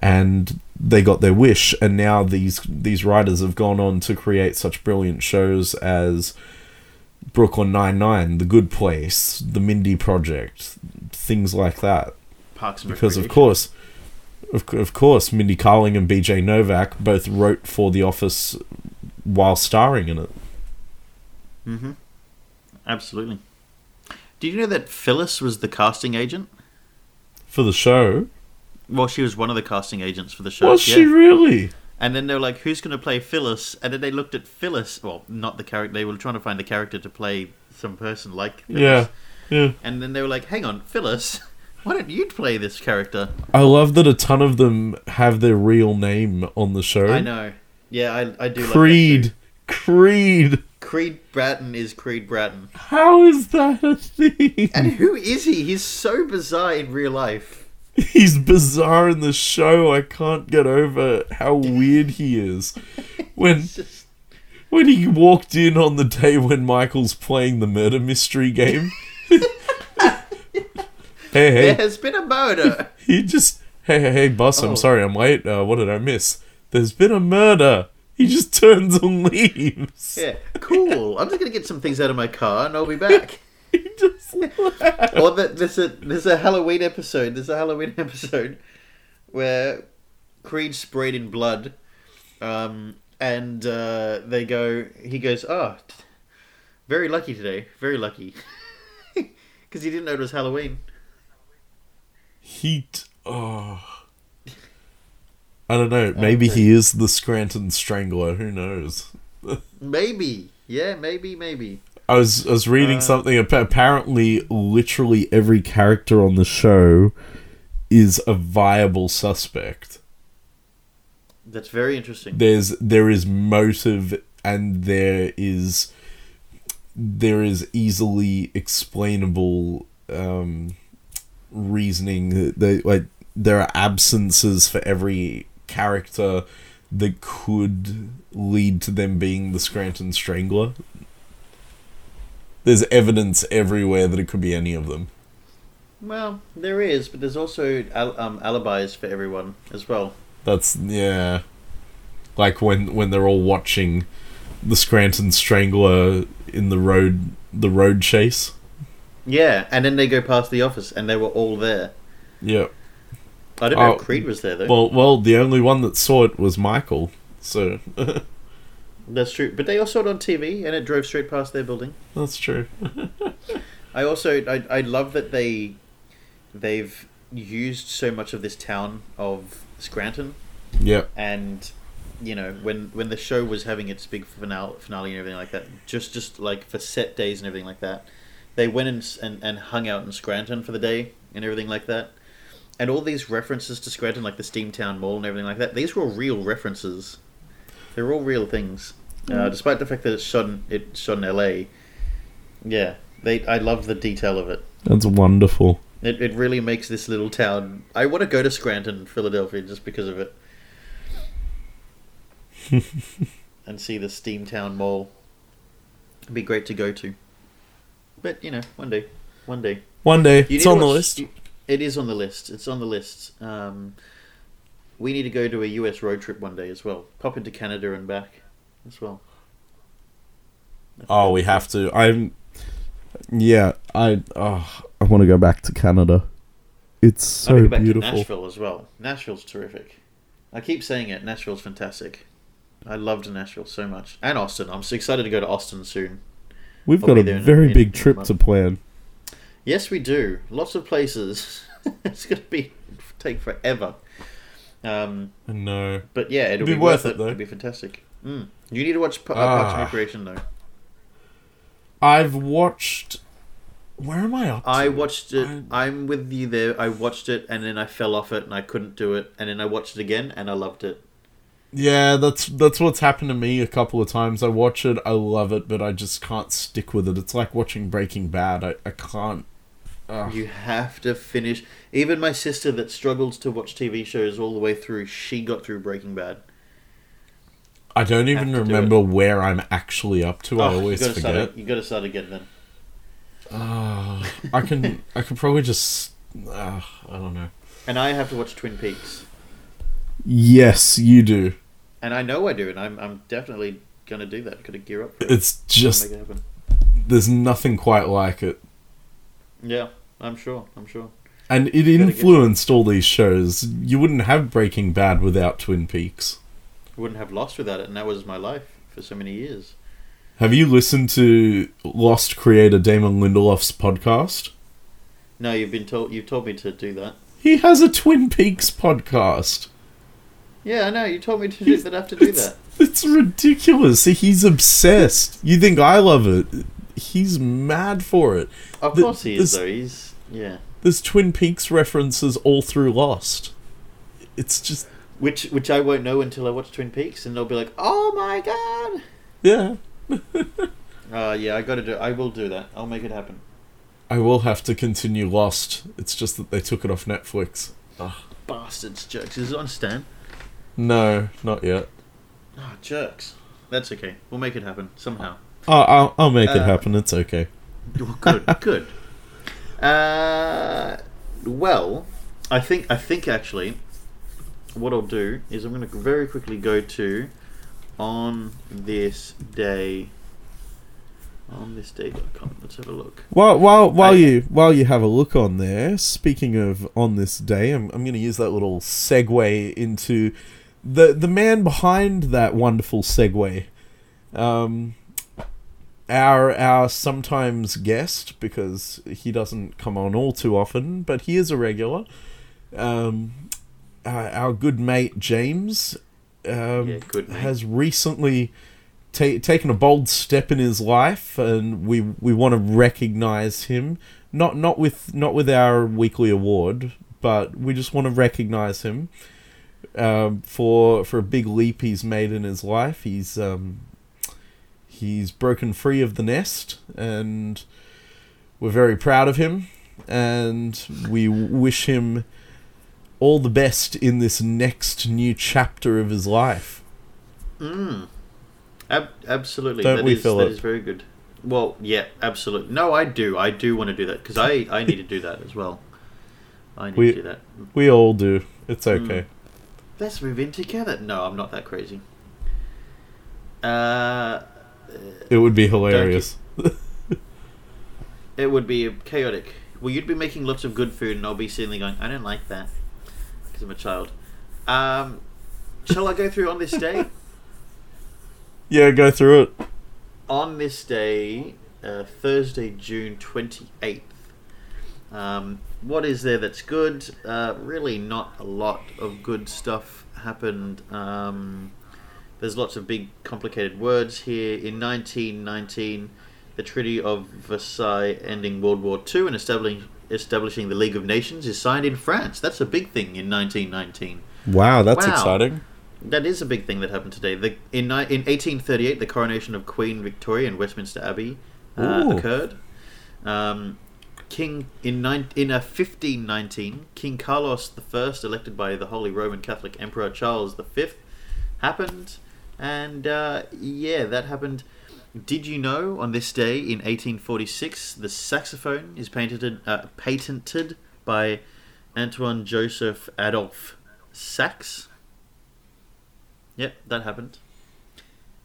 A: And they got their wish, and now these these writers have gone on to create such brilliant shows as Brooklyn Nine Nine, The Good Place, The Mindy Project, things like that.
B: Parks
A: because of course, of, of course, Mindy Kaling and BJ Novak both wrote for The Office while starring in it.
B: Mm-hmm. Absolutely. Did you know that Phyllis was the casting agent
A: for the show?
B: Well, she was one of the casting agents for the show.
A: Was
B: yeah.
A: she really?
B: And then they were like, "Who's going to play Phyllis?" And then they looked at Phyllis. Well, not the character. They were trying to find a character to play some person like Phyllis.
A: Yeah, yeah.
B: And then they were like, "Hang on, Phyllis." Why don't you play this character?
A: I love that a ton of them have their real name on the show.
B: I know. Yeah, I, I do.
A: Creed.
B: Like
A: Creed.
B: Creed Bratton is Creed Bratton.
A: How is that a thing?
B: And who is he? He's so bizarre in real life.
A: He's bizarre in the show. I can't get over how weird he is. When
B: just...
A: when he walked in on the day when Michael's playing the murder mystery game. Hey, hey.
B: There has been a murder.
A: he just, hey, hey, hey, boss,
B: oh.
A: I'm sorry I'm late. Uh, what did I miss? There's been a murder. He just turns and leaves.
B: Yeah, cool. I'm just going to get some things out of my car and I'll be back.
A: just.
B: Or the, there's, a, there's a Halloween episode. There's a Halloween episode where Creed sprayed in blood. Um, and uh, they go, he goes, oh, very lucky today. Very lucky. Because he didn't know it was Halloween.
A: Heat. Oh. I don't know. Maybe okay. he is the Scranton Strangler. Who knows?
B: maybe. Yeah, maybe, maybe.
A: I was I was reading
B: uh,
A: something. Apparently, literally every character on the show is a viable suspect.
B: That's very interesting.
A: There's there is motive and there is there is easily explainable um, reasoning. They, like there are absences for every character that could lead to them being the Scranton Strangler. There's evidence everywhere that it could be any of them.
B: Well, there is, but there's also al- um, alibis for everyone as well.
A: That's yeah, like when when they're all watching the Scranton Strangler in the road the road chase.
B: Yeah, and then they go past the office, and they were all there.
A: Yeah.
B: I don't know if Creed was there though.
A: Well, well, the only one that saw it was Michael. So.
B: That's true, but they all saw it on TV, and it drove straight past their building.
A: That's true.
B: I also I, I love that they they've used so much of this town of Scranton.
A: Yeah.
B: And you know when when the show was having its big finale, finale and everything like that, just just like for set days and everything like that, they went and, and, and hung out in Scranton for the day and everything like that. And all these references to Scranton, like the Steamtown Mall and everything like that, these were all real references. They're all real things, uh, mm. uh, despite the fact that it's shot in, it's shot in L.A. Yeah, they. I love the detail of it.
A: That's wonderful.
B: It, it really makes this little town. I want to go to Scranton, Philadelphia, just because of it. and see the Steamtown Mall. It'd be great to go to. But you know, one day, one day,
A: one day.
B: You
A: it's on
B: watch,
A: the list.
B: You, it is on the list. It's on the list. Um, we need to go to a US road trip one day as well. Pop into Canada and back as well.
A: Oh, we have to. I'm. Yeah, I. Oh, I want to go back to Canada. It's so
B: I go back
A: beautiful.
B: To Nashville as well. Nashville's terrific. I keep saying it. Nashville's fantastic. I loved Nashville so much, and Austin. I'm so excited to go to Austin soon.
A: We've got a very
B: in-
A: big
B: in a
A: trip
B: month.
A: to plan.
B: Yes, we do. Lots of places. it's gonna be take forever. Um,
A: No.
B: but yeah, it'll
A: Be
B: be,
A: worth
B: worth
A: it,
B: it.
A: though.
B: It'll be fantastic. Mm. You need to watch P- uh, Parks and
A: Ah.
B: Recreation though.
A: I've watched. Where am I up to?
B: I watched it.
A: I-
B: I'm with you there. I watched it and then I fell off it and I couldn't do it. And then I watched it again and I loved it.
A: Yeah, that's that's what's happened to me a couple of times. I watch it, I love it, but I just can't stick with it. It's like watching Breaking Bad. I, I can't. Ugh.
B: You have to finish. Even my sister that struggles to watch TV shows all the way through, she got through Breaking Bad.
A: I don't even
B: to do
A: remember where I'm actually up to. I
B: Oh,
A: always
B: you gotta
A: forget.
B: Start, you got to start again then.
A: Ah, I can I could probably just uh, I don't know.
B: And I have to watch Twin Peaks.
A: Yes, you do.
B: And I know I do, and I'm, I'm definitely gonna do that. Gonna gear up for it.
A: It's just
B: Make it happen.
A: there's nothing quite like it.
B: Yeah, I'm sure. I'm sure.
A: And it influenced all these shows. You wouldn't have Breaking Bad without Twin Peaks.
B: I wouldn't have Lost without it, and that was my life for so many years.
A: Have you listened to Lost creator Damon Lindelof's podcast?
B: No, you've been told. You've told me to do that.
A: He has a Twin Peaks podcast.
B: Yeah, I know. You told me to do that. I have to do
A: it's,
B: that.
A: It's ridiculous. He's obsessed. You think I love it? He's mad for it.
B: Of
A: the-
B: course he is, though. He's yeah.
A: There's Twin Peaks references all through Lost. It's just
B: Which which I won't know until I watch Twin Peaks, and they'll be like, "Oh my god!"
A: yeah.
B: Uh, yeah, I got to do. I will do that. I'll make it happen.
A: I will have to continue Lost. It's just that they took it off Netflix.
B: Bastards, jerks. Is it on Stan?
A: No, not yet.
B: Ah, jerks. That's okay. We'll make it happen somehow.
A: Oh, I'll, I'll make it
B: Uh,
A: happen. It's okay.
B: Good, good. Uh, well, I think I think actually, what I'll do is I'm going to very quickly go to on this day. On this day.com. Let's have a look.
A: While while while
B: I-
A: you while you have a look on there, speaking of on this day, I'm I'm going to use that little segue into the the man behind that wonderful segue. Um, our our sometimes guest because he doesn't come on all too often, but he is a regular. Um, our, our good mate James um,
B: Yeah, good mate.
A: has recently ta- taken a bold step in his life, and we we want to recognize him. Not not with not with our weekly award, but we just want to recognize him um, for for a big leap he's made in his life. He's um, he's broken free of the nest, and we're very proud of him, and we wish him all the best in this next new chapter of his life.
B: Mm. Ab- absolutely.
A: Don't
B: That
A: we,
B: is-
A: Philip?
B: That is very good. Well, yeah, absolutely. No, I do. I do want to do that because I, I need to do that as well. I need
A: We-
B: to do that.
A: We all do. It's okay.
B: Let's move in together. No, I'm not that crazy. Uh,
A: It would be hilarious.
B: it would be chaotic. Well, you'd be making lots of good food, and I'll be sitting there going, "I don't like that," because I'm a child. Um, shall I go through on this day?
A: Yeah, go through it.
B: on this day, uh, Thursday, June 28th, um, what is there that's good? Uh, really, not a lot of good stuff happened. Um, there's lots of big, complicated words here. In 1919, the Treaty of Versailles ending World War II and establishing, establishing the League of Nations is signed in France. That's a big thing in 1919.
A: Wow, that's
B: Wow.
A: exciting.
B: That is a big thing that happened today. The, in in 1838, the coronation of Queen Victoria in Westminster Abbey uh, occurred. Um, King in nine, in uh, 1519, King Carlos I, elected by the Holy Roman Catholic Emperor Charles V, happened, and uh, yeah, that happened. Did you know on this day in 1846 the saxophone is patented uh, patented by Antoine Joseph Adolphe Sax? Yep, that happened.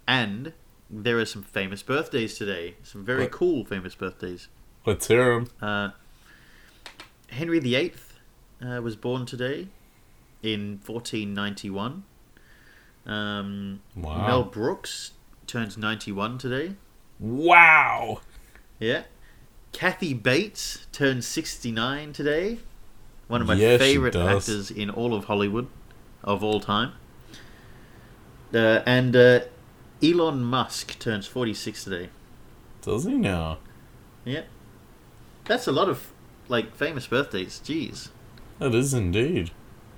B: And there are some famous birthdays today. Some very
A: What?
B: cool famous birthdays.
A: Let's hear him.
B: Uh, Henry VIII uh, was born today in 1491. Um,
A: Wow.
B: Mel Brooks turns 91 today.
A: Wow.
B: Yeah. Kathy Bates turns 69 today. One of my
A: Yeah,
B: favorite actors in all of Hollywood of all time. Uh, and uh, Elon Musk turns 46 today.
A: Does he now?
B: Yeah. That's a lot of like famous birthdays. Jeez.
A: That is indeed.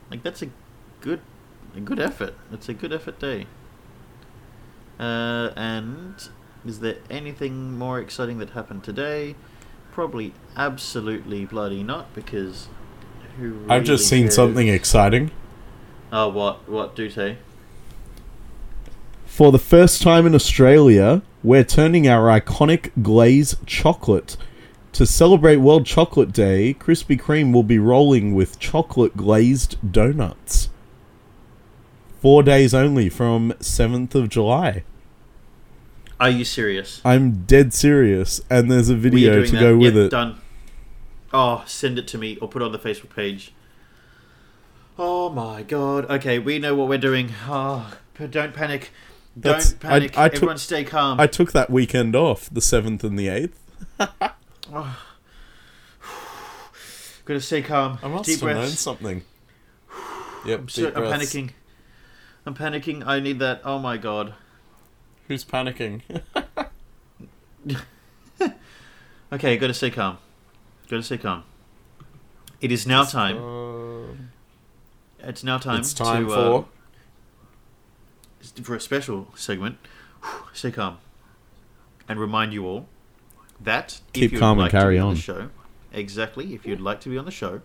B: Like that's a good a good effort. It's a good effort day. Uh, and is there anything more exciting that happened today? Probably absolutely bloody not because who
A: I've just seen
B: cares?
A: something exciting.
B: Oh what what do say?
C: For the first time in Australia, we're turning our iconic glaze chocolate. To celebrate World Chocolate Day, Krispy Kreme will be rolling with chocolate glazed donuts. Four days only from 7th of July.
B: Are you serious?
C: I'm dead serious, and there's a video to
B: that?
C: go with
B: Yep,
C: it.
B: Done. Oh, send it to me or put it on the Facebook page. Oh my god. Okay, we know what we're doing. Oh, don't panic. Don't
C: That's-
B: panic.
C: I took-
B: Everyone stay calm.
C: I took that weekend off, the 7th and the 8th.
B: Gotta stay calm.
A: I must
B: Deep
A: have known
B: breaths.
A: something. Yep,
B: I'm, so, I'm panicking. I'm panicking. I need that. Oh my god.
A: Who's panicking?
B: Okay, gotta stay calm. Gotta stay calm. It is now time.
A: Um,
B: It's now time.
A: it's time
B: to,
A: for.
B: uh, for a special segment. Stay calm, and remind you all that
C: Keep calm and carry
B: to be
C: on.
B: the show, exactly. If you'd like to be on the show,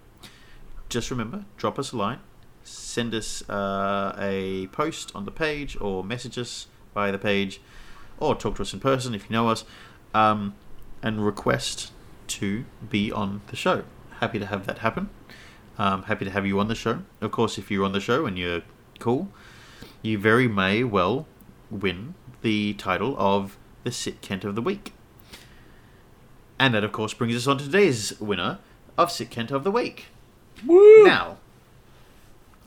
B: just remember, drop us a line, send us uh, a post on the page, or message us via the page, or talk to us in person if you know us, um, and request to be on the show. Happy to have that happen. Um, happy to have you on the show. Of course, if you're on the show and you're cool, you very may well win the title of the Sit Kent of the Week. And that, of course, brings us on to today's winner of Sit Kent of the Week.
A: Woo!
B: Now,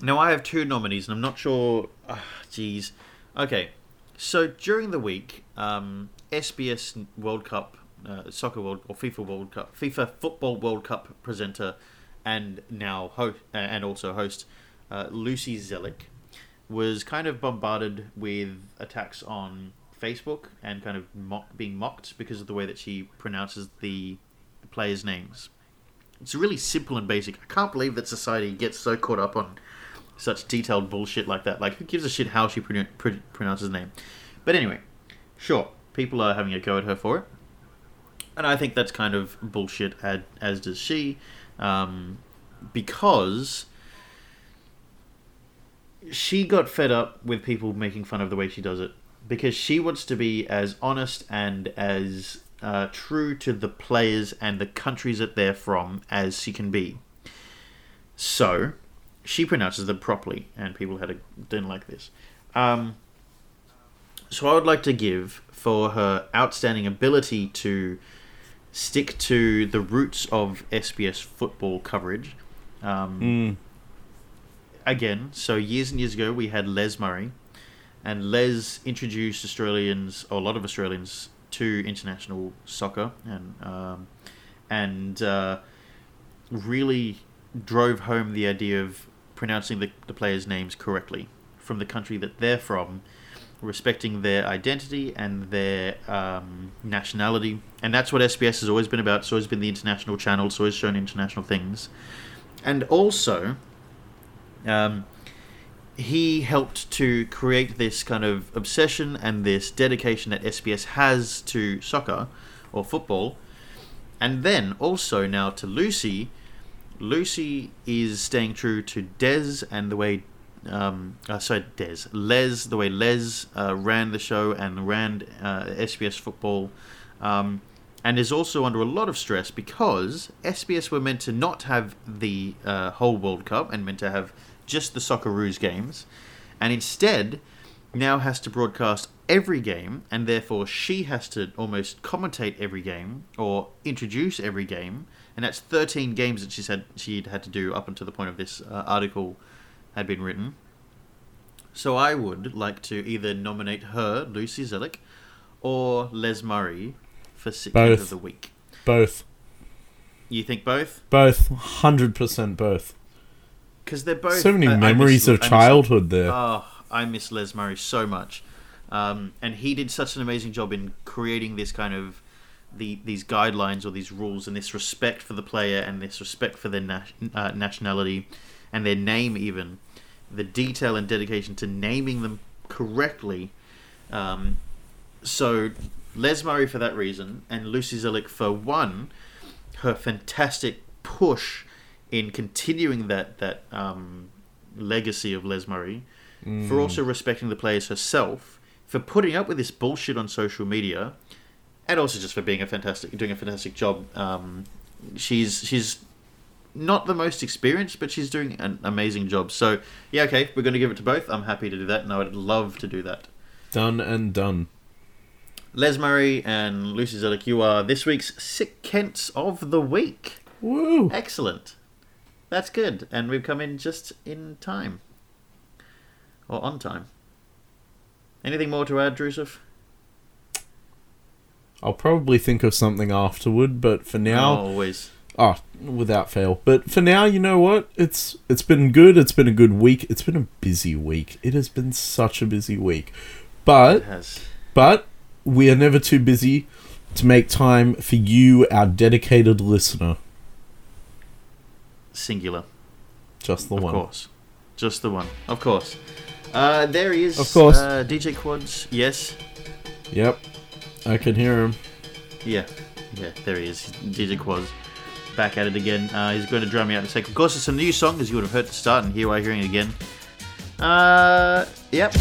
B: now I have two nominees, and I'm not sure. ah, Jeez. okay, so during the week, um, SBS World Cup, uh, soccer world or FIFA World Cup, FIFA Football World Cup presenter, and now host and also host uh, Lucy Zelić was kind of bombarded with attacks on Facebook and kind of mock, being mocked because of the way that she pronounces the players' names. It's really simple and basic. I can't believe that society gets so caught up on such detailed bullshit like that. Like, who gives a shit how she pr- pronounces the name? But anyway, sure, people are having a go at her for it. And I think that's kind of bullshit, ad- as does she, um, because she got fed up with people making fun of the way she does it. Because she wants to be as honest and as uh, true to the players and the countries that they're from as she can be. So, she pronounces them properly, and people had a, didn't like this. Um, so, I would like to give for her outstanding ability to stick to the roots of SBS football coverage. Um,
C: Mm.
B: again, so years and years ago, we had Les Murray, and Les introduced Australians, or a lot of Australians, to international soccer, and um, and uh, really drove home the idea of pronouncing the, the players' names correctly from the country that they're from, respecting their identity and their um, nationality, and that's what SBS has always been about. It's always been the international channel. It's always shown international things, and also um, he helped to create this kind of obsession and this dedication that SBS has to soccer or football. And then also now to Lucy. Lucy is staying true to Des and the way, um, uh, sorry, Des, Les, the way Les uh, ran the show and ran uh, SBS football. Um, and is also under a lot of stress because SBS were meant to not have the uh, whole World Cup and meant to have just the Socceroos games, and instead now has to broadcast every game, and therefore she has to almost commentate every game or introduce every game, and that's 13 games that she said she'd had to do up until the point of this uh, article had been written. So I would like to either nominate her, Lucy Zelić, or Les Murray for Sick
A: Both.
B: of the Week.
A: Both.
B: You think both?
A: Both. 100% both.
B: Because they're both.
A: so many
B: I
A: memories
B: miss-
A: of
B: I miss-
A: childhood there.
B: Oh, I miss Les Murray so much, um, and he did such an amazing job in creating this kind of the these guidelines or these rules and this respect for the player and this respect for their na- uh, nationality and their name even the detail and dedication to naming them correctly. Um, so Les Murray for that reason and Lucy Zelić for one, her fantastic push in continuing that that um, legacy of Les Murray, for also respecting the players herself, for putting up with this bullshit on social media, and also just for being a fantastic, doing a fantastic job. Um, she's she's not the most experienced, but she's doing an amazing job. So yeah, okay, we're going to give it to both. I'm happy to do that, and I would love to do that.
A: Done and done.
B: Les Murray and Lucy Zelić, you are this week's Sick Kents of the Week.
A: Woo!
B: Excellent. That's good. And we've come in just in time. Or on time. Anything more to add, Drusuf?
A: I'll probably think of something afterward, but for now,
B: always.
A: oh, without fail. But for now, you know what? It's it's been good. It's been a good week. It's been a busy week. It has been such a busy week. But but we are never too busy to make time for you, our dedicated listener.
B: Singular.
A: Just the
B: Of
A: one.
B: Of course. Just the one. Of course. Uh, there he is.
A: Of course.
B: Uh, DJ Quads. Yes.
A: Yep. I can hear him.
B: Yeah. Yeah, there he is. DJ Quads. Back at it again. Uh, he's going to drum me out in a second. Of course, it's a new song, as you would have heard at the start, and here we're hearing it again. Uh, yep.